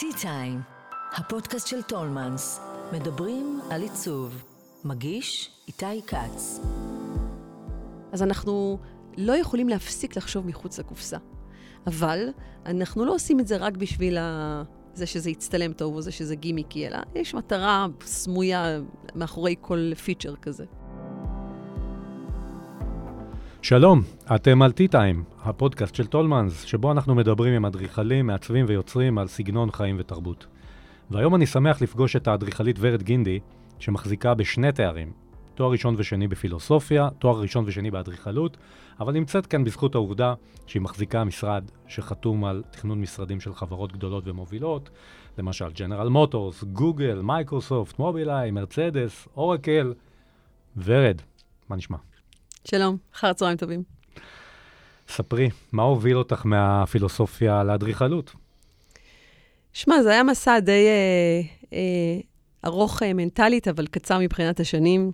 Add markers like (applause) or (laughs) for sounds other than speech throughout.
Tea Time, הפודקאסט של טולמנס. מדברים על עיצוב. מגיש איתי כץ. אז אנחנו לא יכולים להפסיק לחשוב מחוץ לקופסה. אבל אנחנו לא עושים את זה רק בשביל ה... זה שזה יצטלם טוב או זה שזה גימיקי, אלא יש מטרה סמויה מאחורי כל פיצ'ר כזה. שלום, אתם על Tea Time, הפודקאסט של טולמנס, שבו אנחנו מדברים עם אדריכלים, מעצבים ויוצרים על סגנון חיים ותרבות. והיום אני שמח לפגוש את האדריכלית ורד גינדי, שמחזיקה בשני תארים, תואר ראשון ושני בפילוסופיה, תואר ראשון ושני באדריכלות, אבל נמצאת כאן בזכות העובדה שהיא מחזיקה משרד שחתום על תכנון משרדים של חברות גדולות ומובילות, למשל ג'נרל מוטורס, גוגל, מייקרוסופט, מובילאיי, מרצדס, אורקל. ורד, מה נשמע? שלום, אחר צהריים טובים. ספרי, מה הוביל אותך מהפילוסופיה לאדריכלות? שמע, זה היה מסע די אה, אה, ארוך אה, מנטלית, אבל קצר מבחינת השנים.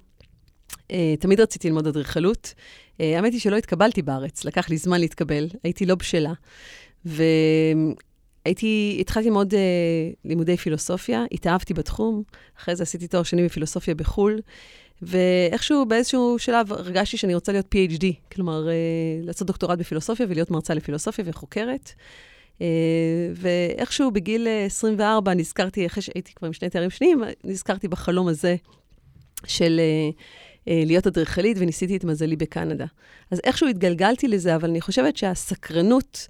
אה, תמיד רציתי ללמוד אדריכלות. אה, האמת היא שלא התקבלתי בארץ, לקח לי זמן להתקבל, הייתי לא בשלה. והייתי, התחלתי ללמוד אה, לימודי פילוסופיה, התאהבתי בתחום, אחרי זה עשיתי תואר שני בפילוסופיה בחו"ל. ואיכשהו באיזשהו שלב הרגשתי שאני רוצה להיות PhD, כלומר, אה, לעשות דוקטורט בפילוסופיה ולהיות מרצה לפילוסופיה וחוקרת. אה, ואיכשהו בגיל 24 נזכרתי, אחרי שהייתי כבר עם שני תארים שניים, נזכרתי בחלום הזה של אה, להיות אדריכלית, וניסיתי את מזלי בקנדה. אז איכשהו התגלגלתי לזה, אבל אני חושבת שהסקרנות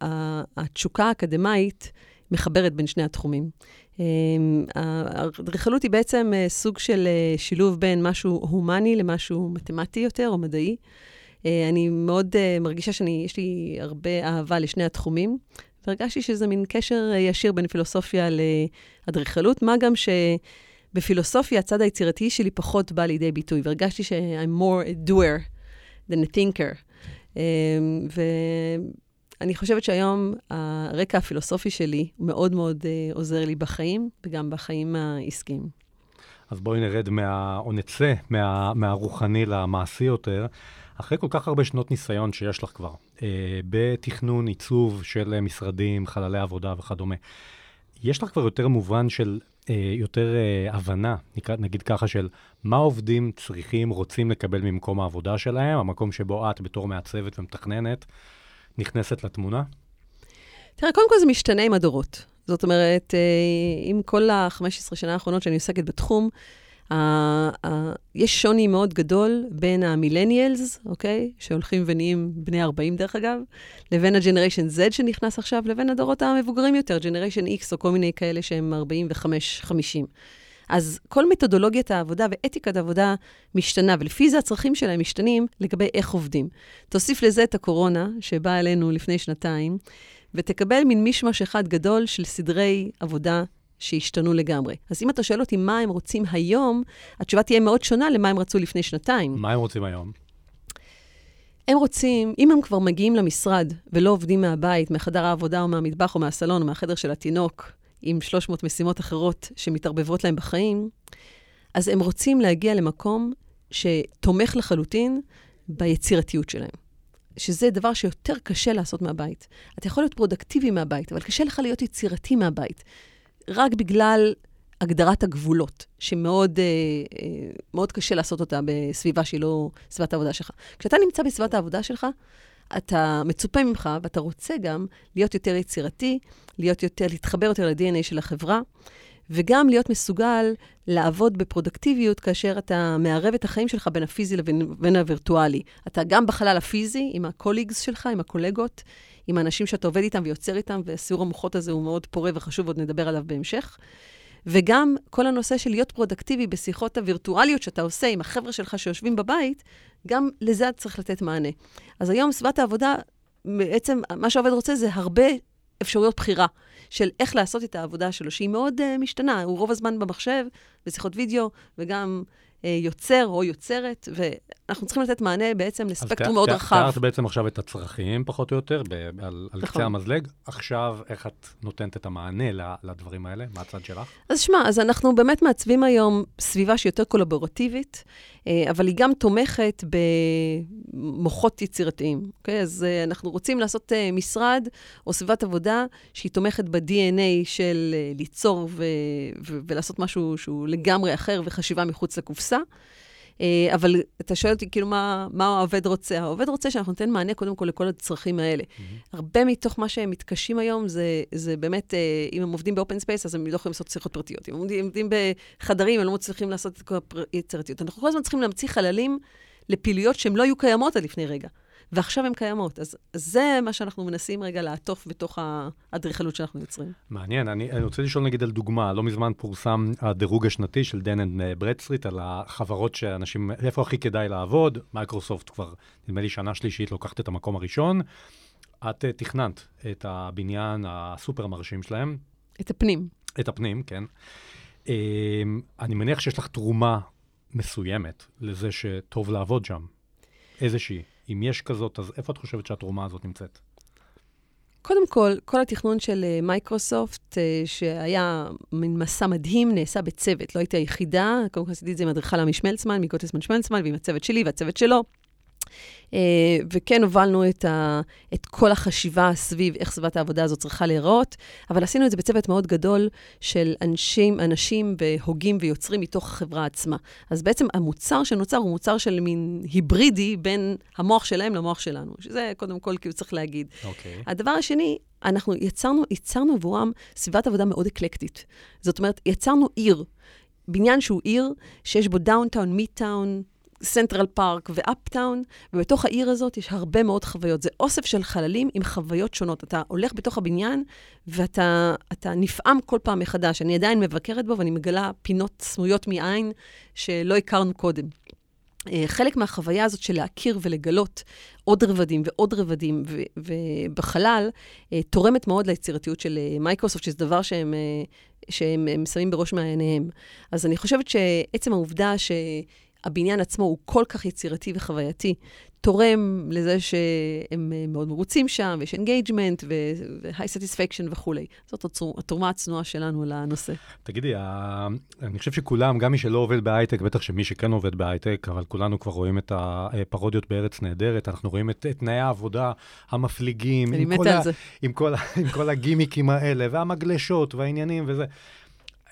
והתשוקה וה, האקדמאית מחברת בין שני התחומים. אמ, האדריכלות היא בעצם אה, סוג של אה, שילוב בין משהו הומני למשהו מתמטי יותר או מדעי. אה, אני מאוד מרגישה שיש לי הרבה אהבה לשני התחומים, והרגשתי שזה מין קשר ישיר בין פילוסופיה לאדריכלות, מה גם שבפילוסופיה הצד היצירתי שלי פחות בא לידי ביטוי, והרגשתי ש-I'm more a doer than a thinker. אמ, אני חושבת שהיום הרקע הפילוסופי שלי מאוד מאוד uh, עוזר לי בחיים, וגם בחיים העסקיים. אז בואי נרד מה, או נצא מה, מהרוחני למעשי יותר. אחרי כל כך הרבה שנות ניסיון שיש לך כבר, אה, בתכנון, עיצוב של משרדים, חללי עבודה וכדומה, יש לך כבר יותר מובן של, אה, יותר אה, הבנה, נקרא, נגיד ככה, של מה עובדים צריכים, רוצים לקבל ממקום העבודה שלהם, המקום שבו את בתור מעצבת ומתכננת, נכנסת לתמונה? תראה, קודם כל זה משתנה עם הדורות. זאת אומרת, אה, עם כל ה-15 שנה האחרונות שאני עוסקת בתחום, יש שוני מאוד גדול בין המילניאלס, אוקיי? שהולכים ונהיים בני 40 דרך אגב, לבין הג'נריישן Z שנכנס עכשיו, לבין הדורות המבוגרים יותר, ג'נריישן X או כל מיני כאלה שהם 45-50. אז כל מתודולוגיית העבודה ואתיקת העבודה משתנה, ולפי זה הצרכים שלהם משתנים לגבי איך עובדים. תוסיף לזה את הקורונה, שבאה אלינו לפני שנתיים, ותקבל מין מישמש אחד גדול של סדרי עבודה שהשתנו לגמרי. אז אם אתה שואל אותי מה הם רוצים היום, התשובה תהיה מאוד שונה למה הם רצו לפני שנתיים. מה הם רוצים היום? הם רוצים, אם הם כבר מגיעים למשרד ולא עובדים מהבית, מחדר העבודה או מהמטבח או מהסלון או מהחדר של התינוק, עם 300 משימות אחרות שמתערבבות להם בחיים, אז הם רוצים להגיע למקום שתומך לחלוטין ביצירתיות שלהם. שזה דבר שיותר קשה לעשות מהבית. אתה יכול להיות פרודקטיבי מהבית, אבל קשה לך להיות יצירתי מהבית. רק בגלל הגדרת הגבולות, שמאוד אה, אה, קשה לעשות אותה בסביבה שהיא לא סביבת העבודה שלך. כשאתה נמצא בסביבת העבודה שלך, אתה מצופה ממך, ואתה רוצה גם להיות יותר יצירתי, להיות יותר, להתחבר יותר ל-DNA של החברה, וגם להיות מסוגל לעבוד בפרודקטיביות כאשר אתה מערב את החיים שלך בין הפיזי לבין הווירטואלי. אתה גם בחלל הפיזי, עם ה colleagues שלך, עם הקולגות, עם האנשים שאתה עובד איתם ויוצר איתם, וסיור המוחות הזה הוא מאוד פורה וחשוב, עוד נדבר עליו בהמשך. וגם כל הנושא של להיות פרודקטיבי בשיחות הווירטואליות שאתה עושה עם החבר'ה שלך שיושבים בבית, גם לזה צריך לתת מענה. אז היום סביבת העבודה, בעצם מה שהעובד רוצה זה הרבה אפשרויות בחירה של איך לעשות את העבודה שלו, שהיא מאוד uh, משתנה. הוא רוב הזמן במחשב, בשיחות וידאו, וגם uh, יוצר או יוצרת, אנחנו צריכים לתת מענה בעצם לספקטרום אז מאוד רחב. תיארת בעצם עכשיו את הצרכים, פחות או יותר, ב- על, על נכון. קצה המזלג. עכשיו, איך את נותנת את המענה לדברים האלה, מהצד שלך? אז שמע, אז אנחנו באמת מעצבים היום סביבה שהיא יותר קולבורטיבית, אה, אבל היא גם תומכת במוחות יצירתיים, אוקיי? אז אה, אנחנו רוצים לעשות אה, משרד או סביבת עבודה שהיא תומכת ב-DNA של ליצור ו- ו- ולעשות משהו שהוא לגמרי אחר וחשיבה מחוץ לקופסה. אה, אבל אתה שואל אותי, כאילו, מה, מה העובד רוצה? העובד רוצה שאנחנו ניתן מענה קודם כל לכל הצרכים האלה. הרבה מתוך מה שהם מתקשים היום זה, זה באמת, אה, אם הם עובדים ב open space, אז הם לא יכולים לעשות שיחות פרטיות. אם הם עובדים, עובדים בחדרים, הם לא מצליחים לעשות את כל היצירתיות. אנחנו כל הזמן צריכים להמציא חללים לפעילויות שהן לא היו קיימות עד לפני רגע. ועכשיו הן קיימות. אז זה מה שאנחנו מנסים רגע לעטוף בתוך האדריכלות שאנחנו יוצרים. מעניין, אני, אני רוצה לשאול נגיד על דוגמה, לא מזמן פורסם הדירוג השנתי של דן אנד ברדסטריט על החברות שאנשים, איפה הכי כדאי לעבוד, מייקרוסופט כבר, נדמה לי שנה שלישית לוקחת את המקום הראשון. את אה, תכננת את הבניין הסופר מרשים שלהם, את הפנים. את הפנים, כן. אממ, אני מניח שיש לך תרומה מסוימת לזה שטוב לעבוד שם, איזושהי. אם יש כזאת, אז איפה את חושבת שהתרומה הזאת נמצאת? קודם כל, כל התכנון של אה, מייקרוסופט, אה, שהיה מין מסע מדהים, נעשה בצוות. לא הייתי היחידה, קודם כל עשיתי את זה עם אדריכל עמי שמלצמן, מגוטסמן שמלצמן, ועם הצוות שלי והצוות שלו. אה, וכן הובלנו את, ה, את כל החשיבה סביב איך סביבת העבודה הזאת צריכה להיראות, אבל עשינו את זה בצוות מאוד גדול של אנשים, אנשים והוגים ויוצרים מתוך החברה עצמה. אז בעצם המוצר שנוצר הוא מוצר של מין היברידי בין המוח שלהם למוח שלנו, שזה קודם כל כאילו צריך להגיד. אוקיי. הדבר השני, אנחנו יצרנו, יצרנו עבורם סביבת עבודה מאוד אקלקטית. זאת אומרת, יצרנו עיר, בניין שהוא עיר, שיש בו downtown, midtown, סנטרל פארק ו uptown, ובתוך העיר הזאת יש הרבה מאוד חוויות. זה אוסף של חללים עם חוויות שונות. אתה הולך בתוך הבניין ואתה אתה נפעם כל פעם מחדש. אני עדיין מבקרת בו ואני מגלה פינות סמויות מעין שלא הכרנו קודם. אה, חלק מהחוויה הזאת של להכיר ולגלות עוד רבדים ועוד רבדים ו- ובחלל, אה, תורמת מאוד ליצירתיות של אה, מייקרוסופט, שזה דבר שהם, שהם הם שמים בראש מעייניהם. אז אני חושבת שעצם העובדה שהבניין עצמו הוא כל כך יצירתי וחווייתי, תורם לזה שהם אה, מאוד מרוצים שם, ויש engagement ו-high satisfaction וכולי. זאת התרומה הצנועה שלנו לנושא. תגידי, אני חושב שכולם, גם מי שלא עובד בהייטק, בטח שמי שכן עובד בהייטק, אבל כולנו כבר רואים את הפרודיות בארץ נהדרת, אנחנו רואים את, תנאי העבודה המפליגים, אני עם כל, מתה על זה. עם, כל, עם כל הגימיקים האלה, והמגלשות, והעניינים וזה.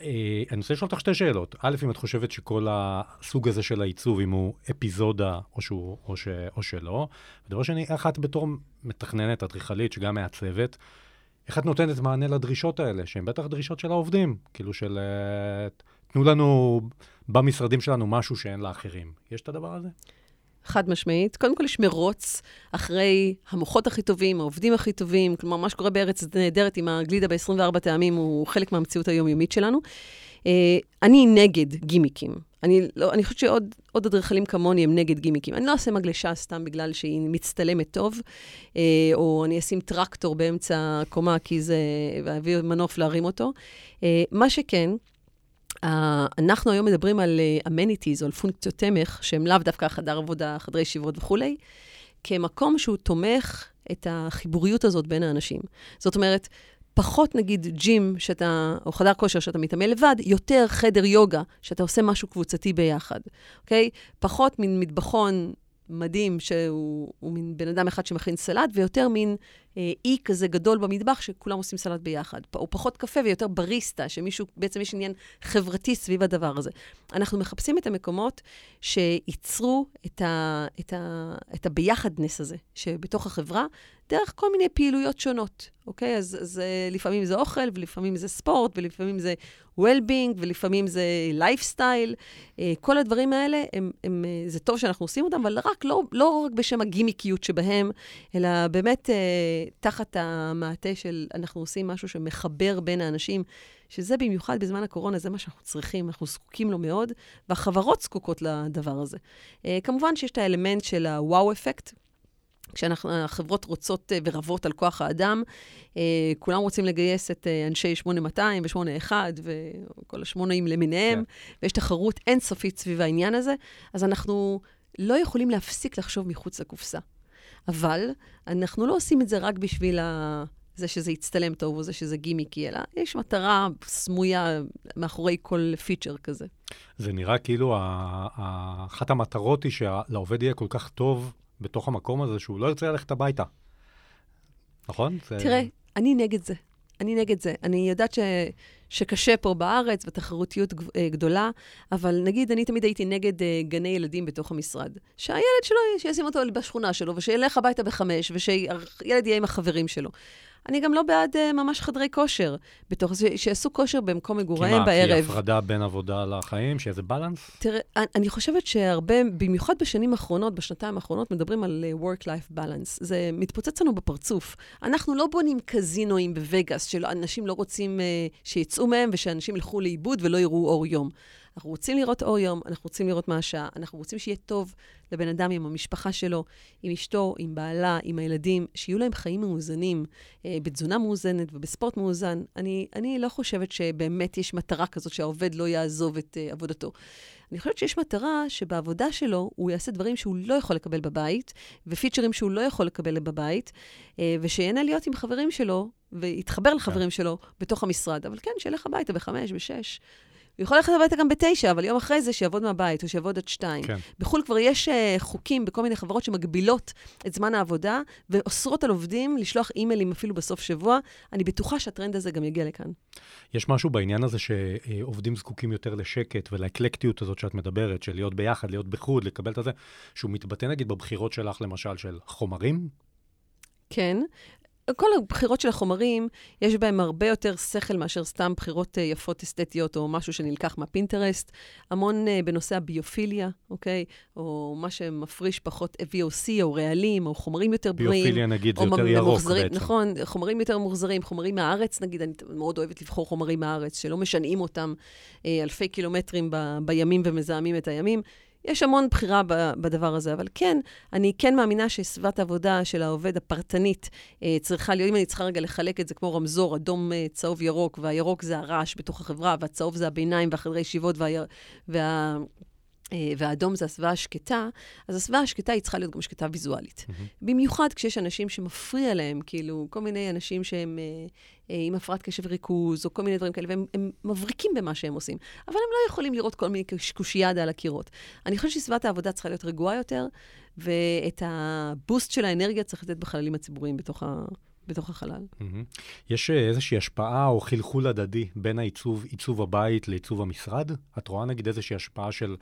אה, אני רוצה לשאול אותך שתי שאלות. א', אם את חושבת שכל הסוג הזה של העיצוב, אם הוא אפיזודה או, שהוא, או, ש, או שלא. ודבר שני, איך את בתור מתכננת, אדריכלית, שגם מעצבת, איך את נותנת מענה לדרישות האלה, שהן בטח דרישות של העובדים, כאילו של אה, תנו לנו במשרדים שלנו משהו שאין לאחרים. יש את הדבר הזה? חד משמעית. קודם כל, יש מרוץ אחרי המוחות הכי טובים, העובדים הכי טובים. כלומר, מה שקורה בארץ נהדרת עם הגלידה ב-24 טעמים הוא חלק מהמציאות היומיומית שלנו. אה, אני נגד גימיקים. אני, לא, אני חושבת שעוד עוד אדריכלים כמוני הם נגד גימיקים. אני לא אעשה מגלשה סתם בגלל שהיא מצטלמת טוב, אה, או אני אשים טרקטור באמצע הקומה כי זה... ואביא מנוף להרים אותו. אה, מה שכן, אנחנו היום מדברים על uh, amenities או על פונקציות תמך, שהם לאו דווקא חדר עבודה, חדרי ישיבות וכולי, כמקום שהוא תומך את החיבוריות הזאת בין האנשים. זאת אומרת, פחות נגיד ג'ים שאתה, או חדר כושר שאתה מתאמן לבד, יותר חדר יוגה שאתה עושה משהו קבוצתי ביחד, אוקיי? פחות מין מטבחון מדהים שהוא הוא מין בן אדם אחד שמכין סלט, ויותר מין אה, אי כזה גדול במטבח שכולם עושים סלט ביחד. או פחות קפה ויותר בריסטה, שמישהו, בעצם יש עניין חברתי סביב הדבר הזה. אנחנו מחפשים את המקומות שייצרו את, ה, את, ה, את הביחדנס הזה, שבתוך החברה, דרך כל מיני פעילויות שונות, אוקיי? אז, אז אה, לפעמים זה אוכל, ולפעמים זה ספורט, ולפעמים זה well-being, ולפעמים זה lifestyle. אה, כל הדברים האלה, הם, הם, אה, זה טוב שאנחנו עושים אותם, אבל רק, לא, לא רק בשם הגימיקיות שבהם, אלא באמת אה, תחת המעטה של אנחנו עושים משהו שמחבר בין האנשים, שזה במיוחד בזמן הקורונה, זה מה שאנחנו צריכים, אנחנו זקוקים לו מאוד, והחברות זקוקות לדבר הזה. אה, כמובן שיש את האלמנט של הוואו אפקט. כשהחברות רוצות אה, ורבות על כוח האדם, אה, כולם רוצים לגייס את אנשי 8200 ו-81 וכל השמונאים למיניהם, כן. ויש תחרות אינסופית סביב העניין הזה, אז אנחנו לא יכולים להפסיק לחשוב מחוץ לקופסה. אבל אנחנו לא עושים את זה רק בשביל ה... זה שזה יצטלם טוב או זה שזה גימיקי, אלא יש מטרה סמויה מאחורי כל פיצ'ר כזה. זה נראה כאילו אחת המטרות היא שלעובד יהיה כל כך טוב בתוך המקום הזה, שהוא לא ירצה ללכת הביתה. נכון? תראה, זה... אני נגד זה. אני נגד זה. אני יודעת ש... שקשה פה בארץ, ותחרותיות אה, גדולה, אבל נגיד, אני תמיד הייתי נגד uh, גני ילדים בתוך המשרד. שהילד שלו, שישים אותו בשכונה שלו, ושילך הביתה בחמש, ושילד יהיה עם החברים שלו. אני גם לא בעד uh, ממש חדרי כושר, בתוך זה, שיעשו כושר במקום מגוריהם בערב. כי מה, כי הפרדה בין עבודה לחיים, שיהיה איזה בלנס? תראה, אני חושבת שהרבה, במיוחד בשנים האחרונות, בשנתיים האחרונות, מדברים על uh, work-life balance. זה מתפוצץ לנו בפרצוף. אנחנו לא בונים קזינואים בווגאס, שאנשים לא רוצים uh, שיצאו מהם, ושאנשים ילכו לאיבוד ולא יראו אור יום. אנחנו רוצים לראות אור יום, אנחנו רוצים לראות מה השעה, אנחנו רוצים שיהיה טוב לבן אדם עם המשפחה שלו, עם אשתו, עם בעלה, עם הילדים, שיהיו להם חיים מאוזנים, אה, בתזונה מאוזנת ובספורט מאוזן. אני, אני לא חושבת שבאמת יש מטרה כזאת שהעובד לא יעזוב את אה, עבודתו. אני חושבת שיש מטרה שבעבודה שלו הוא יעשה דברים שהוא לא יכול לקבל בבית, ופיצ'רים שהוא לא יכול לקבל בבית, אה, ושיהנה להיות עם חברים שלו, ויתחבר לחברים כן. שלו בתוך המשרד. אבל כן, שילך הביתה בחמש, בשש. הוא יכול ללכת הביתה גם בתשע, אבל יום אחרי זה שיעבוד מהבית, או שיעבוד עד שתיים. כן. בחו"ל כבר יש uh, חוקים בכל מיני חברות שמגבילות את זמן העבודה, ואוסרות על עובדים לשלוח אימיילים אפילו בסוף שבוע. אני בטוחה שהטרנד הזה גם יגיע לכאן. יש משהו בעניין הזה שעובדים זקוקים יותר לשקט ולאקלקטיות הזאת שאת מדברת, של להיות ביחד, להיות בחוד, לקבל את הזה, שהוא מתבטא נגיד בבחירות שלך, למשל, של חומרים? כן, כל הבחירות של החומרים, יש בהם הרבה יותר שכל מאשר סתם בחירות uh, יפות אסתטיות או משהו שנלקח מהפינטרסט. המון uh, בנושא הביופיליה, אוקיי? או מה שמפריש פחות VOC או רעלים, או חומרים יותר בריאים. ביופיליה נגיד זה יותר ירוק מוחזרים, בעצם. נכון, חומרים יותר מוחזרים, חומרים מהארץ נגיד, אני מאוד אוהבת לבחור חומרים מהארץ, שלא משנעים אותם uh, אלפי קילומטרים ב, בימים ומזהמים את הימים. יש המון בחירה בדבר הזה, אבל כן, אני כן מאמינה שסביבת העבודה של העובד הפרטנית אה, צריכה להיות, אם אני צריכה רגע לחלק את זה כמו רמזור, אדום, אה, צהוב, ירוק, והירוק זה הרעש בתוך החברה, והצהוב זה הביניים והחדרי ישיבות, וה... וה והאדום זה הסביבה השקטה, אז הסביבה השקטה היא צריכה להיות גם שקטה ויזואלית. Mm-hmm. במיוחד כשיש אנשים שמפריע להם, כאילו, כל מיני אנשים שהם אה, אה, עם הפרעת קשב וריכוז, או כל מיני דברים כאלה, והם מבריקים במה שהם עושים. אבל הם לא יכולים לראות כל מיני קושיאדה על הקירות. אני חושבת שסביבת העבודה צריכה להיות רגועה יותר, ואת הבוסט של האנרגיה צריך לתת בחללים הציבוריים בתוך ה... בתוך החלל. Mm-hmm. יש איזושהי השפעה או חלחול הדדי בין העיצוב, עיצוב הבית לעיצוב המשרד? את רואה נגיד איזושהי השפעה של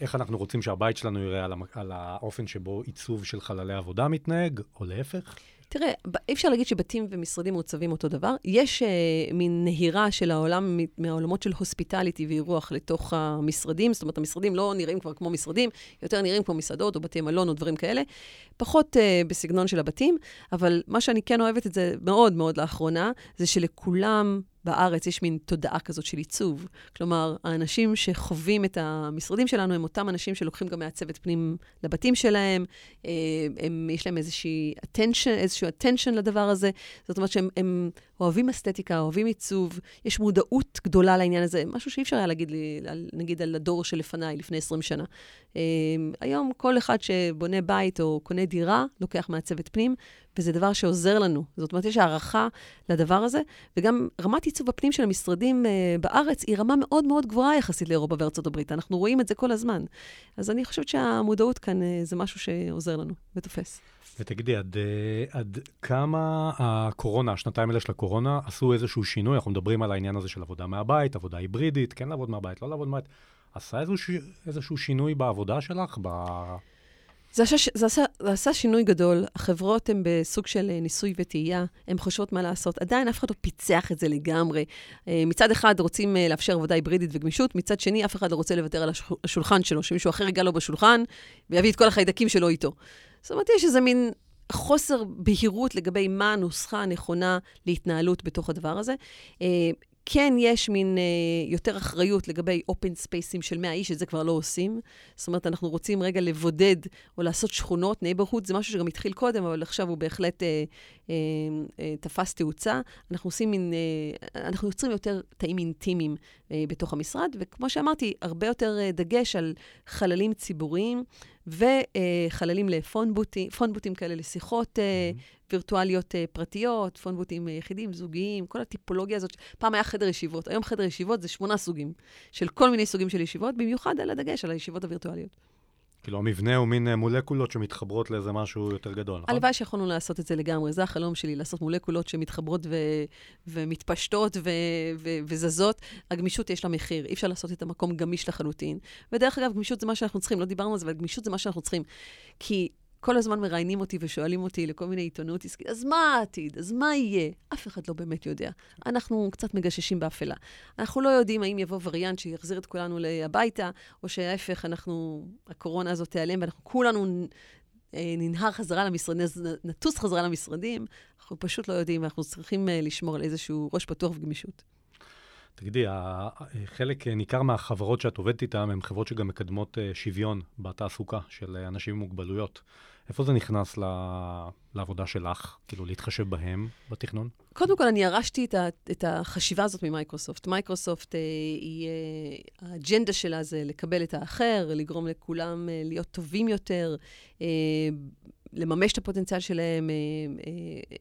איך אנחנו רוצים שהבית שלנו יראה על, המ... על האופן שבו עיצוב של חללי עבודה מתנהג, או להפך? תראה, אי אפשר להגיד שבתים ומשרדים מעוצבים אותו דבר. יש uh, מין נהירה של העולם, מהעולמות של הוספיטליטי ואירוח לתוך המשרדים. זאת אומרת, המשרדים לא נראים כבר כמו משרדים, יותר נראים כמו מסעדות או בתי מלון או דברים כאלה. פחות uh, בסגנון של הבתים, אבל מה שאני כן אוהבת את זה מאוד מאוד לאחרונה, זה שלכולם בארץ יש מין תודעה כזאת של עיצוב. כלומר, האנשים שחווים את המשרדים שלנו הם אותם אנשים שלוקחים גם מעצבת פנים לבתים שלהם, אה, הם, יש להם איזושהי attention, איזשהו attention לדבר הזה. זאת אומרת שהם אוהבים אסתטיקה, אוהבים עיצוב, יש מודעות גדולה לעניין הזה, משהו שאי אפשר היה להגיד לי, נגיד על הדור שלפניי, לפני 20 שנה. אה, היום כל אחד שבונה בית או קונה דירה, לוקח מעצבת פנים, וזה דבר שעוזר לנו. זאת אומרת, יש הערכה לדבר הזה, וגם רמת עיצוב הפנים של המשרדים uh, בארץ היא רמה מאוד מאוד גבוהה יחסית לאירופה וארצות הברית. אנחנו רואים את זה כל הזמן. אז אני חושבת שהמודעות כאן uh, זה משהו שעוזר לנו ותופס. ותגידי, עד, אה, עד כמה הקורונה, השנתיים האלה של הקורונה, עשו איזשהו שינוי? אנחנו מדברים על העניין הזה של עבודה מהבית, עבודה היברידית, כן לעבוד מהבית, לא לעבוד מהבית. עשה איזשהו, איזשהו שינוי בעבודה שלך? ב... זה עשה, זה, עשה, זה עשה שינוי גדול. החברות הן בסוג של אה, ניסוי וטעייה, הן חושבות מה לעשות. עדיין אף אחד לא פיצח את זה לגמרי. אה, מצד אחד רוצים אה, לאפשר עבודה היברידית וגמישות, מצד שני אף אחד לא רוצה לוותר על השולחן שלו, שמישהו אחר יגע לו בשולחן ויביא את כל החיידקים שלו איתו. זאת אומרת, יש איזה מין חוסר בהירות לגבי מה הנוסחה הנכונה להתנהלות בתוך הדבר הזה. כן יש מין אה, יותר אחריות לגבי open space ים של 100 איש, את זה כבר לא עושים. זאת אומרת, אנחנו רוצים רגע לבודד או לעשות שכונות, neighborhood, זה משהו שגם התחיל קודם, אבל עכשיו הוא בהחלט אה, אה, אה, תפס תאוצה. אנחנו עושים מין, אה, אנחנו יוצרים יותר תאים אינטימיים אה, בתוך המשרד, וכמו שאמרתי, הרבה יותר אה, דגש על חללים ציבוריים. וחללים לפונבוטים, פונבוטים כאלה לשיחות mm-hmm. וירטואליות אה, פרטיות, פונבוטים אה, יחידים, זוגיים, כל הטיפולוגיה הזאת. פעם היה חדר ישיבות, היום חדר ישיבות זה שמונה סוגים, של כל מיני סוגים של ישיבות, במיוחד על הדגש, על הישיבות הווירטואליות. כאילו המבנה הוא מין מולקולות שמתחברות לאיזה משהו יותר גדול, נכון? הלוואי שיכולנו לעשות את זה לגמרי, זה החלום שלי, לעשות מולקולות שמתחברות ו- ומתפשטות ו- ו- וזזות. הגמישות יש לה מחיר, אי אפשר לעשות את המקום גמיש לחלוטין. ודרך אגב, גמישות זה מה שאנחנו צריכים, לא דיברנו על זה, אבל גמישות זה מה שאנחנו צריכים. כי כל הזמן מראיינים אותי ושואלים אותי לכל מיני עיתונות עסקית, אז מה העתיד? אז מה יהיה? אף אחד לא באמת יודע. אנחנו קצת מגששים באפלה. אנחנו לא יודעים האם יבוא וריאנט שיחזיר את כולנו הביתה, או שההפך, אנחנו, הקורונה הזאת תיעלם ואנחנו כולנו אה, ננהר חזרה למשרדים, נטוס חזרה למשרדים. אנחנו פשוט לא יודעים, ואנחנו צריכים אה, לשמור על איזשהו ראש פתוח וגמישות. תגידי, חלק ניכר מהחברות שאת עובדת איתן הן חברות שגם מקדמות אה, שוויון בתעסוקה של אנשים עם מוגבלויות. איפה זה נכנס ל... לעבודה שלך, כאילו להתחשב בהם בתכנון? קודם כל, אני ירשתי את, ה... את החשיבה הזאת ממייקרוסופט. מייקרוסופט, אה, היא, אה, האג'נדה שלה זה לקבל את האחר, לגרום לכולם להיות טובים יותר, לממש את הפוטנציאל שלהם,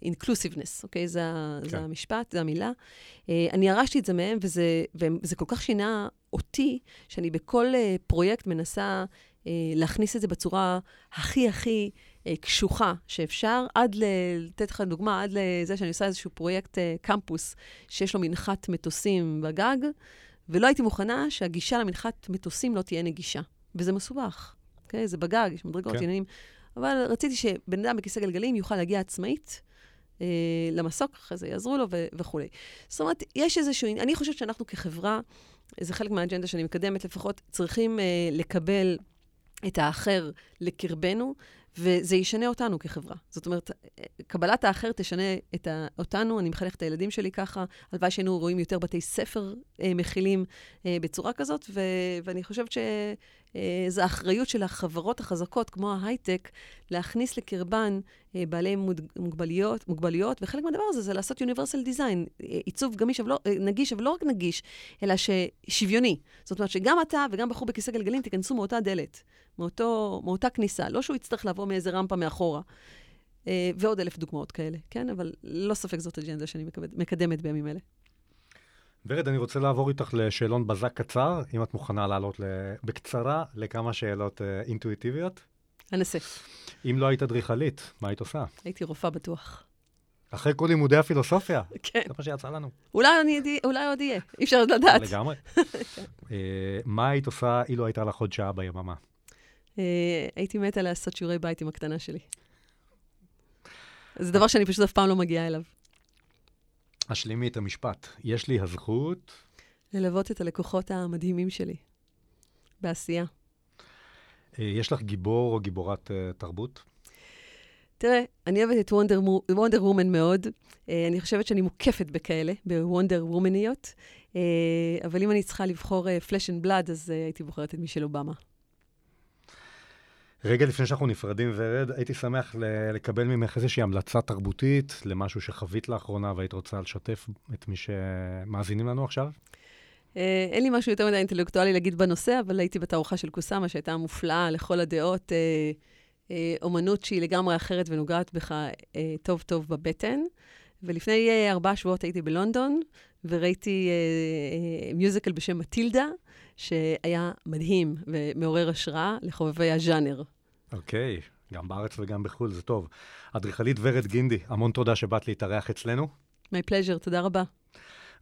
אינקלוסיבנס, uh, אוקיי? זה, כן. זה המשפט, זו המילה. Uh, אני ירשתי את זה מהם, וזה, וזה כל כך שינה אותי, שאני בכל uh, פרויקט מנסה uh, להכניס את זה בצורה הכי הכי uh, קשוחה שאפשר, עד ל... לתת לך דוגמה, עד לזה שאני עושה איזשהו פרויקט uh, קמפוס, שיש לו מנחת מטוסים בגג, ולא הייתי מוכנה שהגישה למנחת מטוסים לא תהיה נגישה. וזה מסובך, אוקיי? זה בגג, יש מדרגות, כן. עניינים. אבל רציתי שבן אדם בכיסא גלגלים יוכל להגיע עצמאית אה, למסוק, אחרי זה יעזרו לו ו- וכולי. זאת אומרת, יש איזשהו... אני חושבת שאנחנו כחברה, זה חלק מהאג'נדה שאני מקדמת לפחות, צריכים אה, לקבל את האחר לקרבנו, וזה ישנה אותנו כחברה. זאת אומרת, קבלת האחר תשנה את ה, אותנו, אני מחנכת את הילדים שלי ככה, הלוואי שהיינו רואים יותר בתי ספר אה, מכילים אה, בצורה כזאת, ו, ואני חושבת אה, אחריות של החברות החזקות, כמו ההייטק, להכניס לקרבן אה, בעלי מוגבליות, מוגבליות, וחלק מהדבר הזה זה לעשות universal design, עיצוב גמיש, אבל לא, אה, נגיש, אבל לא רק נגיש, אלא שוויוני. זאת אומרת שגם אתה וגם בחור בכיסא גלגלים תיכנסו מאותה דלת. מאותו, מאותה כניסה, לא שהוא יצטרך לבוא מאיזה רמפה מאחורה. אה, ועוד אלף דוגמאות כאלה, כן? אבל לא ספק זאת אג'נדה שאני מקדמת בימים אלה. ורד, אני רוצה לעבור איתך לשאלון בזק קצר, אם את מוכנה לעלות בקצרה לכמה שאלות אה, אינטואיטיביות. אנסה. אם לא היית אדריכלית, מה היית עושה? הייתי רופאה בטוח. אחרי כל לימודי הפילוסופיה? כן. זה מה שיצא לנו. אולי, אני, אולי עוד יהיה, אי אפשר לדעת. לגמרי. (laughs) אה, מה היית עושה אילו הייתה לך עוד שעה ביממה? אה, הייתי מתה לעשות שיעורי בית עם הקטנה שלי. זה דבר שאני פשוט אף פעם לא מגיעה אליו. השלימי את המשפט. יש לי הזכות... ללוות את הלקוחות המדהימים שלי, בעשייה. אה, יש לך גיבור או גיבורת אה, תרבות? תראה, אני אוהבת את Wonder Woman מאוד. אה, אני חושבת שאני מוקפת בכאלה, ב-Wonder Woman-יות. אה, אבל אם אני צריכה לבחור flesh and blood, אז הייתי בוחרת את מישל אובמה. רגע לפני שאנחנו נפרדים, ורד, הייתי שמח לקבל ממך איזושהי המלצה תרבותית למשהו שחווית לאחרונה והיית רוצה לשתף את מי שמאזינים לנו עכשיו? אה, אין לי משהו יותר מדי אינטלקטואלי להגיד בנושא, אבל הייתי בתערוכה של קוסאמה, שהייתה מופלאה לכל הדעות. אה, אה, אומנות שהיא לגמרי אחרת ונוגעת בך טוב-טוב בבטן. ולפני ארבעה שבועות הייתי בלונדון, וראיתי מיוזיקל בשם מטילדה, שהיה מדהים ומעורר השראה לחובבי הז'אנר. אוקיי, okay, גם בארץ וגם בחו"ל, זה טוב. אדריכלית ורד גינדי, המון תודה שבאת להתארח אצלנו. My pleasure, תודה רבה.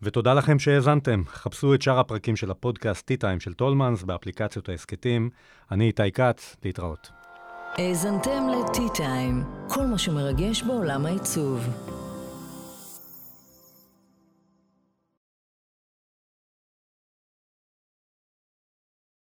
ותודה לכם שהאזנתם. חפשו את שאר הפרקים של הפודקאסט T-Time של טולמנס באפליקציות ההסכתים. אני איתי כץ, להתראות. האזנתם ל-T-Time, כל מה שמרגש בעולם העיצוב.